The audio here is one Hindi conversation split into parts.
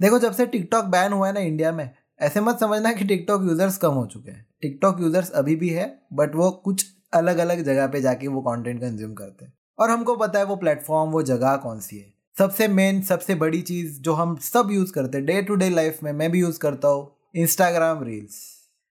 देखो, जब से टिकटॉक बैन हुआ है ना इंडिया में, ऐसे मत समझना कि टिकटॉक यूज़र्स कम हो चुके हैं। टिकटॉक यूज़र्स अभी भी है, बट वो कुछ अलग अलग जगह पे जाके वो कंटेंट कंज्यूम करते हैं। और हमको पता है वो प्लेटफॉर्म वो जगह कौन सी है। सबसे मेन सबसे बड़ी चीज़ जो हम सब यूज़ करते हैं डे टू डे लाइफ में, मैं भी यूज़ करता हूँ इंस्टाग्राम रील्स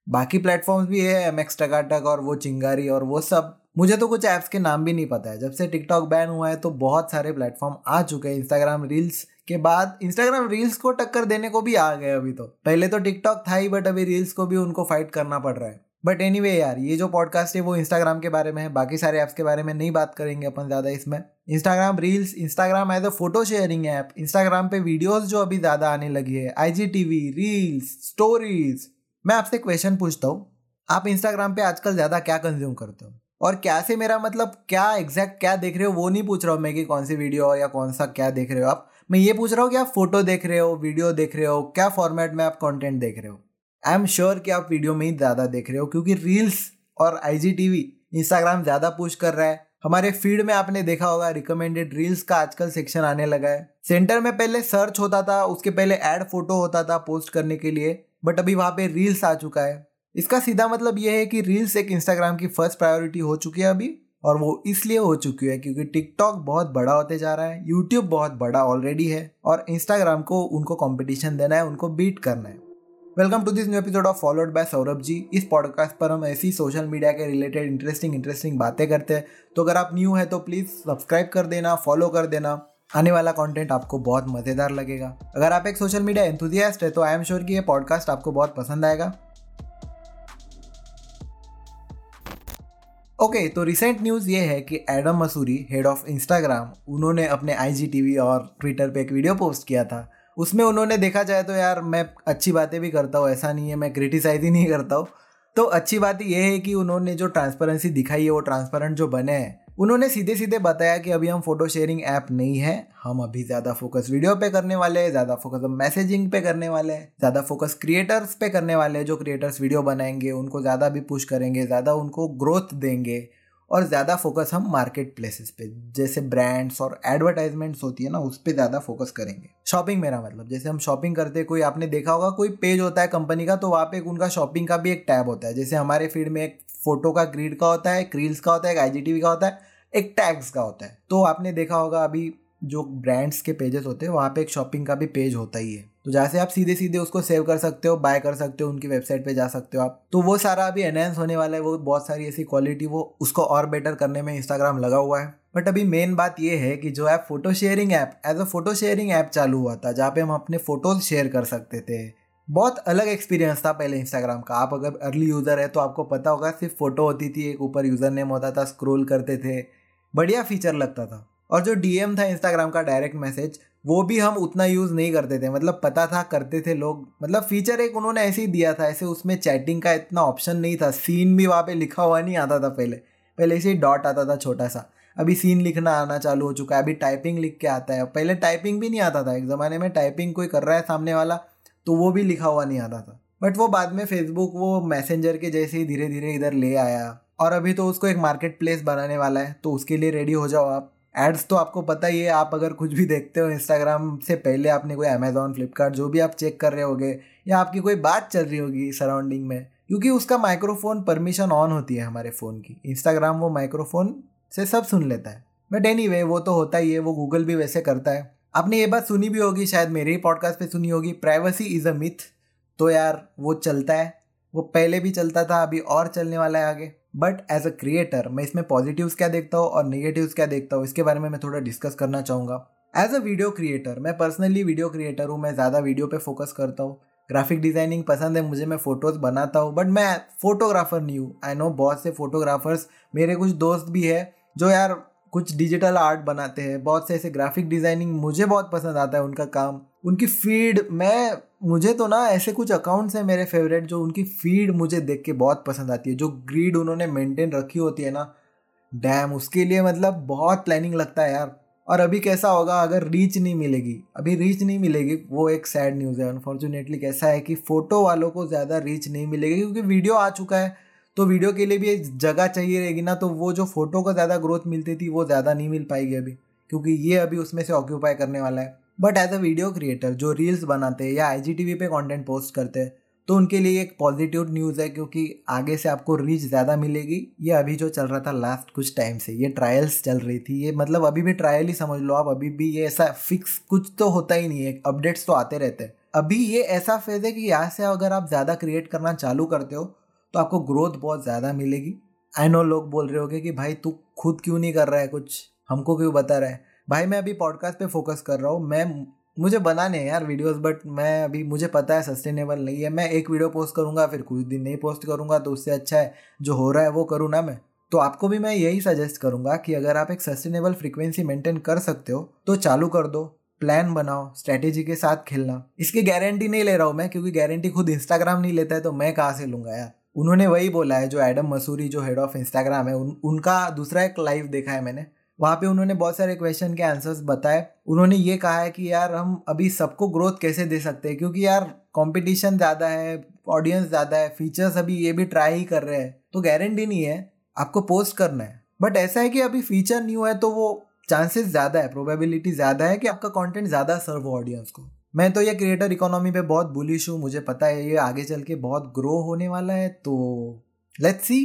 बाकी प्लेटफॉर्म्स भी है एम एक्स टकाटक और वो चिंगारी और वो सब। मुझे तो कुछ ऐप्स के नाम भी नहीं पता है। जब से टिकटॉक बैन हुआ है तो बहुत सारे प्लेटफॉर्म आ चुके हैं इंस्टाग्राम रील्स के बाद इंस्टाग्राम रील्स को टक्कर देने को भी आ गए अभी तो। पहले तो टिकटॉक था ही बट अभी रील्स को भी उनको फाइट करना पड़ रहा है। बट एनी anyway, यार ये जो पॉडकास्ट है वो इंस्टाग्राम के बारे में है। बाकी सारे ऐप्स के बारे में नहीं बात करेंगे अपन ज़्यादा इसमें। Instagram reels Instagram as a photo sharing app Instagram पे वीडियोस जो अभी ज़्यादा आने लगी है। आई रील्स स्टोरीज मैं आपसे क्वेश्चन पूछता हूँ। आप इंस्टाग्राम पे आजकल ज़्यादा क्या कंज्यूम करते हो? और क्या से मेरा मतलब क्या एग्जैक्ट क्या देख रहे हो वो नहीं पूछ रहा हूँ मैं कि कौन सी वीडियो या कौन सा क्या देख रहे हो आप। मैं ये पूछ रहा हूँ कि आप फ़ोटो देख रहे हो, वीडियो देख रहे हो, क्या फॉर्मेट में आप कंटेंट देख रहे हो? आई एम श्योर कि आप वीडियो में ही ज़्यादा देख रहे हो क्योंकि रील्स और I G T V Instagram ज़्यादा पुश कर रहा है। हमारे फ़ीड में आपने देखा होगा रिकमेंडेड रील्स का आजकल सेक्शन आने लगा है। सेंटर में पहले सर्च होता था, उसके पहले एड फ़ोटो होता था पोस्ट करने के लिए बट अभी वहाँ पे रील्स आ चुका है। इसका सीधा मतलब ये है कि रील्स एक इंस्टाग्राम की फ़र्स्ट प्रायोरिटी हो चुकी है अभी। और वो इसलिए हो चुकी है क्योंकि टिकटॉक बहुत बड़ा होते जा रहा है यूट्यूब बहुत बड़ा ऑलरेडी है और इंस्टाग्राम को उनको कंपटीशन देना है, उनको बीट करना है। Welcome to this new episode of followed by Saurabh ji इस पॉडकास्ट पर हम ऐसी सोशल मीडिया के रिलेटेड इंटरेस्टिंग इंटरेस्टिंग बातें करते हैं। तो अगर आप न्यू है तो प्लीज़ सब्सक्राइब कर देना फॉलो कर देना। आने वाला कंटेंट आपको बहुत मज़ेदार लगेगा। अगर आप एक सोशल मीडिया एंथुजियास्ट है तो आई एम श्योर कि ये पॉडकास्ट आपको बहुत पसंद आएगा। ओके okay, तो रिसेंट न्यूज़ ये है कि Adam Mosseri head of Instagram उन्होंने अपने आईजीटीवी और ट्विटर पे एक वीडियो पोस्ट किया था। उसमें उन्होंने देखा जाए तो यार मैं अच्छी बातें भी करता हूँ ऐसा नहीं है मैं क्रिटिसाइज ही नहीं करता हूँ। तो अच्छी बात यह है कि उन्होंने जो ट्रांसपेरेंसी दिखाई है वो ट्रांसपेरेंट जो बने हैं उन्होंने सीधे सीधे बताया कि अभी हम फ़ोटो शेयरिंग ऐप नहीं है, हम अभी ज़्यादा फोकस वीडियो पे करने वाले हैं, ज़्यादा फोकस हम मैसेजिंग पे करने वाले हैं, ज़्यादा फोकस क्रिएटर्स पे करने वाले हैं, जो क्रिएटर्स वीडियो बनाएँगे, उनको ज़्यादा भी पुश करेंगे, ज़्यादा उनको ग्रोथ देंगे और ज़्यादा फोकस हम मार्केट प्लेसेस पे, जैसे ब्रांड्स और एडवर्टाइजमेंट्स होती है ना, उस पर ज़्यादा फोकस करेंगे। शॉपिंग मेरा मतलब जैसे हम शॉपिंग करते कोई आपने देखा होगा, कोई पेज होता है कंपनी का तो वहाँ पे उनका शॉपिंग का भी एक टैब होता है, जैसे हमारे फ़ीड में एक फ़ोटो का ग्रीड का होता है एक रील्स का होता है, एक आईजीटीवी का होता है, एक टैग्स का होता है। तो आपने देखा होगा अभी जो ब्रांड्स के पेजेस होते हैं, वहाँ पे एक शॉपिंग का भी पेज होता ही है। तो जहाँ से आप सीधे सीधे उसको सेव कर सकते हो बाय कर सकते हो, उनकी वेबसाइट पे जा सकते हो आप। तो वो सारा अभी एनहेंस होने वाला है, वो बहुत सारी ऐसी क्वालिटी वो उसको और बेटर करने में इंस्टाग्राम लगा हुआ है। बट अभी मेन बात ये है कि जो app photo sharing app as a photo sharing app चालू हुआ था, जहाँ पे हम अपने फ़ोटोज़ शेयर कर सकते थे बहुत अलग एक्सपीरियंस था पहले इंस्टाग्राम का। आप अगर अर्ली यूज़र है तो आपको पता होगा, सिर्फ़ फ़ोटो होती थी, एक ऊपर यूज़र नेम होता था स्क्रोल करते थे। बढ़िया फीचर लगता था। और जो डीएम था इंस्टाग्राम का डायरेक्ट मैसेज वो भी हम उतना यूज़ नहीं करते थे। मतलब पता था, करते थे लोग। मतलब फीचर एक उन्होंने ऐसे ही दिया था, ऐसे उसमें चैटिंग का इतना ऑप्शन नहीं था। सीन भी वहाँ पे लिखा हुआ नहीं आता था पहले। पहले ऐसे ही डॉट आता था छोटा सा। अभी सीन लिखना आना चालू हो चुका है। अभी टाइपिंग लिख के आता है। पहले टाइपिंग भी नहीं आता था। एक ज़माने में टाइपिंग कोई कर रहा है सामने वाला तो वो भी लिखा हुआ नहीं आता था। बट वो बाद में फेसबुक वो मैसेंजर के जैसे ही धीरे धीरे इधर ले आया। और अभी तो उसको एक मार्केट प्लेस बनाने वाला है तो उसके लिए रेडी हो जाओ आप। एड्स तो आपको पता ही है आप अगर कुछ भी देखते हो इंस्टाग्राम से पहले आपने कोई अमेजोन फ्लिपकार्ट जो भी आप चेक कर रहे होगे या आपकी कोई बात चल रही होगी सराउंडिंग में क्योंकि उसका माइक्रोफोन परमिशन ऑन होती है हमारे फ़ोन की। इंस्टाग्राम वो माइक्रोफोन से सब सुन लेता है। बट एनी anyway, वो तो होता ही है वो गूगल भी वैसे करता है। आपने ये बात सुनी भी होगी, शायद मेरे ही पॉडकास्ट पे सुनी होगी प्राइवेसी इज़ अ मिथ तो यार, वो चलता है, वो पहले भी चलता था, अभी और चलने वाला है आगे. बट एज अ क्रिएटर मैं इसमें पॉजिटिव्स क्या देखता हूँ और निगेटिव्स क्या देखता हूँ, इसके बारे में मैं थोड़ा डिस्कस करना चाहूँगा. एज अ वीडियो क्रिएटर मैं पर्सनली वीडियो क्रिएटर हूँ, मैं ज़्यादा वीडियो पे फोकस करता हूँ. ग्राफिक डिज़ाइनिंग पसंद है, मुझे मैं फ़ोटोज़ बनाता हूँ बट मैं फोटोग्राफर नहीं हूँ. आई नो बहुत से फोटोग्राफर्स मेरे कुछ दोस्त भी है, जो यार कुछ डिजिटल आर्ट बनाते हैं, बहुत से ऐसे ग्राफिक डिज़ाइनिंग मुझे बहुत पसंद आता है उनका काम। उनकी फ़ीड मैं, मुझे तो ना ऐसे कुछ अकाउंट्स हैं मेरे फेवरेट जो उनकी फ़ीड मुझे देख के बहुत पसंद आती है। जो ग्रीड उन्होंने मेंटेन रखी होती है ना डैम उसके लिए मतलब बहुत प्लानिंग लगता है यार। और अभी कैसा होगा, अगर रीच नहीं मिलेगी, अभी रीच नहीं मिलेगी, वो एक सैड न्यूज़ है। अनफॉर्चुनेटली कैसा है कि फ़ोटो वालों को ज़्यादा रीच नहीं मिलेगी, क्योंकि वीडियो आ चुका है। तो वीडियो के लिए भी जगह चाहिए रहेगी ना तो वो जो फ़ोटो को ज़्यादा ग्रोथ मिलती थी, वो ज़्यादा नहीं मिल पाएगी अभी, क्योंकि ये अभी उसमें से ऑक्यूपाई करने वाला है। But as a video creator जो रील्स बनाते हैं या आईजीटीवी पे कंटेंट पोस्ट करते हैं तो उनके लिए एक पॉजिटिव न्यूज़ है, क्योंकि आगे से आपको रीच ज़्यादा मिलेगी। ये अभी जो चल रहा था लास्ट कुछ टाइम से, ये ट्रायल्स चल रही थी, ये मतलब अभी भी ट्रायल ही समझ लो आप, अभी भी ये ऐसा फिक्स कुछ तो होता ही नहीं है अपडेट्स तो आते रहते हैं। अभी ये ऐसा फ़ेज़ है कि यहाँ से अगर आप ज़्यादा क्रिएट करना चालू करते हो तो आपको ग्रोथ बहुत ज़्यादा मिलेगी। आई नो लोग बोल रहे होगे कि भाई तू खुद क्यों नहीं कर रहा है कुछ? हमको क्यों बता रहा है? भाई मैं अभी पॉडकास्ट पे फोकस कर रहा हूँ। मैं, मुझे बनाने हैं यार वीडियोस बट मैं अभी, मुझे पता है सस्टेनेबल नहीं है। मैं एक वीडियो पोस्ट करूँगा, फिर कुछ दिन नहीं पोस्ट करूँगा तो उससे अच्छा है, जो हो रहा है वो करूँ ना मैं। तो आपको भी मैं यही सजेस्ट करूँगा कि अगर आप एक सस्टेनेबल फ्रिक्वेंसी मेंटेन कर सकते हो तो चालू कर दो। प्लान बनाओ स्ट्रैटेजी के साथ खेलना। इसकी गारंटी नहीं ले रहा हूँ मैं, क्योंकि गारंटी खुद इंस्टाग्राम नहीं लेता है तो मैं कहाँ से लूँगा यार? उन्होंने वही बोला है जो एडम मसूरी जो हेड ऑफ़ इंस्टाग्राम है उन, उनका दूसरा एक लाइव देखा है मैंने। वहाँ पे उन्होंने बहुत सारे क्वेश्चन के आंसर्स बताए। उन्होंने ये कहा है कि यार हम अभी सबको ग्रोथ कैसे दे सकते हैं? क्योंकि यार कंपटीशन ज़्यादा है ऑडियंस ज़्यादा है फीचर्स अभी ये भी ट्राई ही कर रहे हैं। तो गारंटी नहीं है आपको पोस्ट करना है। बट ऐसा है कि अभी फीचर न्यू है तो वो चांसेस ज़्यादा है प्रोबेबिलिटी ज़्यादा है कि आपका कंटेंट ज़्यादा सर्व हो ऑडियंस को। मैं तो ये क्रिएटर इकोनॉमी पे बहुत बुलिश हूँ, मुझे पता है ये आगे चल के बहुत ग्रो होने वाला है तो लेट्स सी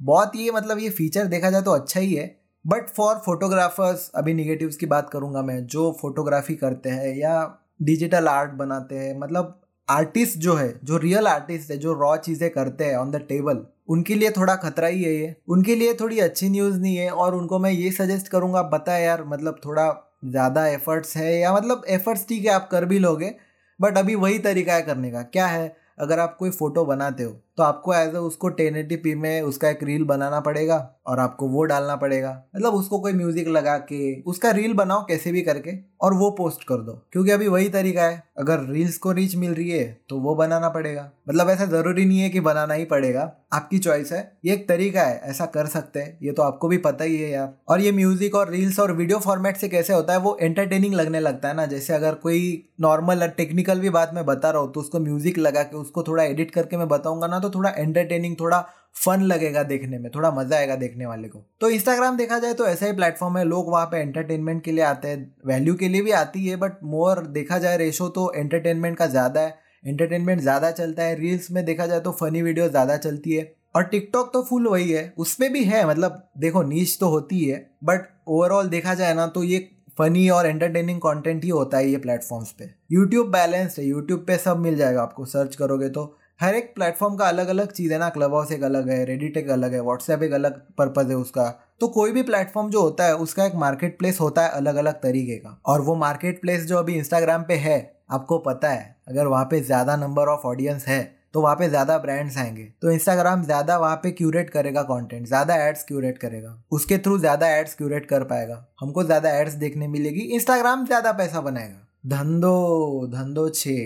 बहुत ये मतलब ये फीचर देखा जाए तो अच्छा ही है बट फॉर फोटोग्राफर्स अभी निगेटिव्स की बात करूँगा मैं, जो फोटोग्राफी करते हैं या डिजिटल आर्ट बनाते हैं मतलब आर्टिस्ट जो है, जो रियल आर्टिस्ट है, जो रॉ चीज़ें करते हैं ऑन द टेबल उनके लिए थोड़ा खतरा ही है ये। उनके लिए थोड़ी अच्छी न्यूज़ नहीं है, और उनको मैं ये सजेस्ट करूँगा बता यार मतलब थोड़ा ज़्यादा एफर्ट्स है या मतलब एफर्ट्स ठीक है, आप कर भी लोगे बट अभी वही तरीका है करने का। क्या है? अगर आप कोई फ़ोटो बनाते हो तो आपको एज ए उसको टेन एटी में उसका एक रील बनाना पड़ेगा और आपको वो डालना पड़ेगा। मतलब उसको कोई म्यूज़िक लगा के, उसका रील बनाओ कैसे भी करके और वो पोस्ट कर दो। क्योंकि अभी वही तरीका है, अगर रील्स को रीच मिल रही है तो वो बनाना पड़ेगा। मतलब ऐसा ज़रूरी नहीं है कि बनाना ही पड़ेगा। आपकी चॉइस है। ये एक तरीका है, ऐसा कर सकते हैं। ये तो आपको भी पता ही है यार। और ये म्यूज़िक और रील्स और वीडियो फॉर्मेट से कैसे होता है, वो एंटरटेनिंग लगने लगता है ना। जैसे अगर कोई नॉर्मल टेक्निकल भी बात मैं बता रहा हूँ तो उसको म्यूज़िक लगा के, उसको थोड़ा एडिट करके मैं बताऊँगा ना तो थोड़ा एंटरटेनिंग थोड़ा फन लगेगा देखने में, थोड़ा मज़ा आएगा देखने वाले को। तो इंस्टाग्राम देखा जाए तो ऐसा ही प्लेटफॉर्म है, लोग वहाँ पे एंटरटेनमेंट के लिए आते हैं वैल्यू के लिए भी आती है बट मोर देखा जाए रेशो तो एंटरटेनमेंट का ज़्यादा है। एंटरटेनमेंट ज़्यादा चलता है रील्स में देखा जाए तो फनी वीडियो ज़्यादा चलती है। और टिकटॉक तो फुल वही है, उसमें भी है मतलब देखो नीच तो होती है बट ओवरऑल देखा जाए ना तो ये फनी और एंटरटेनिंग कंटेंट ही होता है ये प्लेटफॉर्म्स पे। यूट्यूब बैलेंस है यूट्यूब पे सब मिल जाएगा आपको सर्च करोगे तो। हर एक प्लेटफॉर्म का अलग अलग चीज़ है ना क्लब हाउस एक अलग है रेडिट एक अलग है व्हाट्सएप एक अलग पर्पज़ है उसका। तो कोई भी प्लेटफॉर्म जो होता है, उसका एक मार्केट प्लेस होता है अलग अलग तरीके का। और वो मार्केट प्लेस जो अभी इंस्टाग्राम पे है, आपको पता है, अगर वहाँ पे ज़्यादा नंबर ऑफ़ ऑडियंस है तो वहाँ पे ज़्यादा ब्रांड्स आएँगे। तो इंस्टाग्राम ज़्यादा वहाँ पे क्यूरेट करेगा कंटेंट ज़्यादा एड्स क्यूरेट करेगा। उसके थ्रू ज़्यादा एड्स क्यूरेट कर पाएगा। हमको ज़्यादा एड्स देखने मिलेगी इंस्टाग्राम ज़्यादा पैसा बनाएगा। धंधो धंधो छे।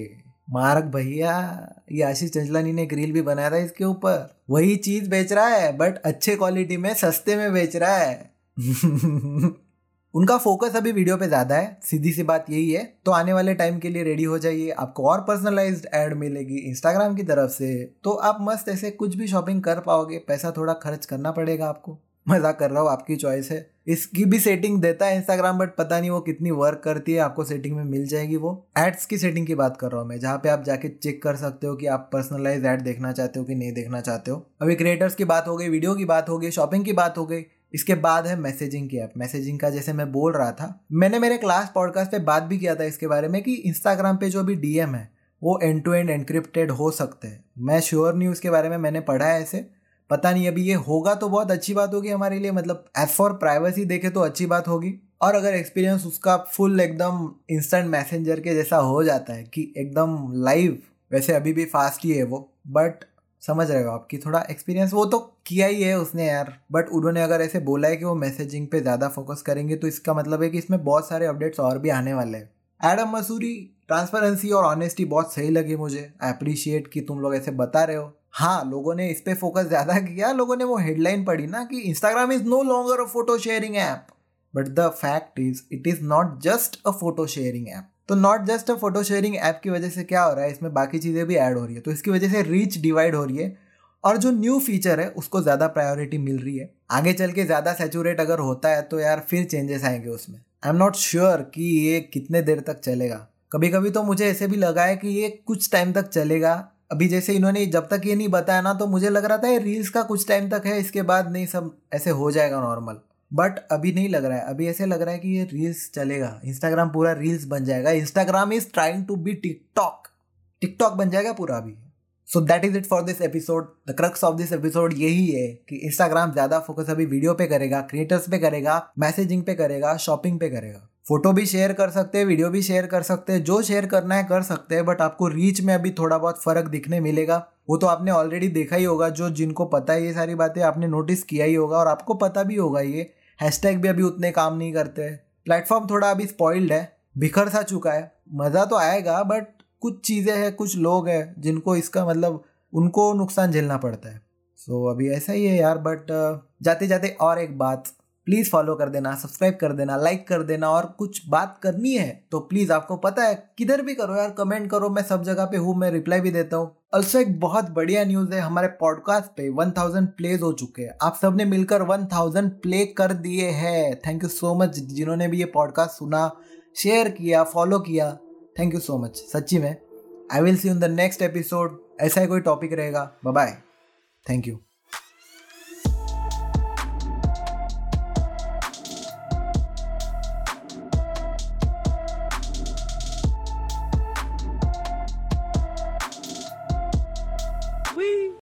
मार्क भैया, ये आशीष चंचलानी ने एक रील भी बनाया था इसके ऊपर। वही चीज़ बेच रहा है बट अच्छे क्वालिटी में, सस्ते में बेच रहा है। उनका फोकस अभी वीडियो पे ज़्यादा है, सीधी सी बात यही है। तो आने वाले टाइम के लिए रेडी हो जाइए, आपको और पर्सनलाइज्ड एड मिलेगी इंस्टाग्राम की तरफ़ से। तो आप मस्त ऐसे कुछ भी शॉपिंग कर पाओगे, पैसा थोड़ा खर्च करना पड़ेगा आपको। मज़ाक कर रहा हूँ, आपकी चॉइस है। इसकी भी सेटिंग देता है इंस्टाग्राम बट पता नहीं वो कितनी वर्क करती है, आपको सेटिंग में मिल जाएगी वो। एड्स की सेटिंग की बात कर रहा हूँ मैं, जहाँ पे आप जाके चेक कर सकते हो कि आप पर्सनलाइज एड देखना चाहते हो कि नहीं देखना चाहते हो। अभी क्रिएटर्स की बात हो गई वीडियो की बात हो गई शॉपिंग की बात हो गई, इसके बाद है मैसेजिंग की ऐप मैसेजिंग का जैसे मैं बोल रहा था, मैंने मेरे क्लास पॉडकास्ट पे बात भी किया था इसके बारे में कि इंस्टाग्राम पे जो अभी डीएम है, वो एंड टू एंड एनक्रिप्टेड हो सकते हैं। मैं श्योर नहीं उसके बारे में, मैंने पढ़ा है ऐसे। पता नहीं, अभी ये होगा तो बहुत अच्छी बात होगी हमारे लिए मतलब एज फॉर प्राइवेसी देखे तो अच्छी बात होगी। और अगर एक्सपीरियंस उसका फुल एकदम इंस्टेंट मैसेंजर के जैसा हो जाता है कि एकदम लाइव वैसे अभी भी फास्ट ही है वो बट समझ रहे हो आपकी थोड़ा एक्सपीरियंस वो तो किया ही है उसने यार बट उन्होंने अगर ऐसे बोला है कि वो मैसेजिंग पे ज़्यादा फोकस करेंगे तो इसका मतलब है कि इसमें बहुत सारे अपडेट्स और भी आने वाले हैं। एडम मसूरी ट्रांसपेरेंसी और ऑनेस्टी बहुत सही लगी मुझे अप्रिशिएट कि तुम लोग ऐसे बता रहे हो। हाँ लोगों ने इस पर फोकस ज़्यादा किया, लोगों ने वो हेडलाइन पढ़ी ना कि Instagram is no longer a photo sharing app but the fact is it is not just a photo sharing app तो not just a photo sharing app की वजह से क्या हो रहा है? इसमें बाकी चीज़ें भी ऐड हो रही है। तो इसकी वजह से रीच डिवाइड हो रही है और जो न्यू फीचर है, उसको ज़्यादा प्रायोरिटी मिल रही है। आगे चल के ज़्यादा सेचूरेट अगर होता है तो यार फिर चेंजेस आएँगे उसमें। आई एम नॉट श्योर कि ये कितने देर तक चलेगा। कभी कभी तो मुझे ऐसे भी लगा है कि ये कुछ टाइम तक चलेगा अभी जैसे इन्होंने जब तक ये नहीं बताया ना तो मुझे लग रहा था ये रील्स का कुछ टाइम तक है, इसके बाद नहीं सब ऐसे हो जाएगा नॉर्मल बट अभी नहीं लग रहा है। अभी ऐसे लग रहा है कि ये रील्स चलेगा। इंस्टाग्राम पूरा रील्स बन जाएगा। Instagram is trying to be TikTok TikTok बन जाएगा पूरा अभी। So that is it for this episode the crux of this episode यही है कि इंस्टाग्राम ज़्यादा फोकस अभी वीडियो पे करेगा क्रिएटर्स पे करेगा मैसेजिंग पे करेगा शॉपिंग पे करेगा। फ़ोटो भी शेयर कर सकते हैं वीडियो भी शेयर कर सकते हैं जो शेयर करना है कर सकते हैं बट आपको रीच में अभी थोड़ा बहुत फ़र्क दिखने मिलेगा। वो तो आपने ऑलरेडी देखा ही होगा जो जिनको पता है ये सारी बातें आपने नोटिस किया ही होगा और आपको पता भी होगा ये। हैशटैग भी अभी उतने काम नहीं करते प्लेटफॉर्म थोड़ा अभी स्पॉइल्ड है बिखर सा चुका है। मज़ा तो आएगा बट कुछ चीज़ें हैं कुछ लोग हैं जिनको इसका मतलब उनको नुकसान झेलना पड़ता है। सो so, अभी ऐसा ही है यार बट जाते जाते और एक बात। प्लीज़ फॉलो कर देना, सब्सक्राइब कर देना, लाइक कर देना और कुछ बात करनी है तो प्लीज़ आपको पता है, किधर भी करो यार, कमेंट करो, मैं सब जगह पे हूँ, मैं रिप्लाई भी देता हूँ। ऑल्सो एक बहुत बढ़िया न्यूज़ है, हमारे पॉडकास्ट पे 1000 प्लेज हो चुके हैं। आप सबने मिलकर 1000 प्ले कर दिए हैं। थैंक यू सो मच जिन्होंने भी ये पॉडकास्ट सुना शेयर किया फॉलो किया। थैंक यू सो मच सच्ची में I will see in the next episode ऐसा ही कोई टॉपिक रहेगा। Bye thank you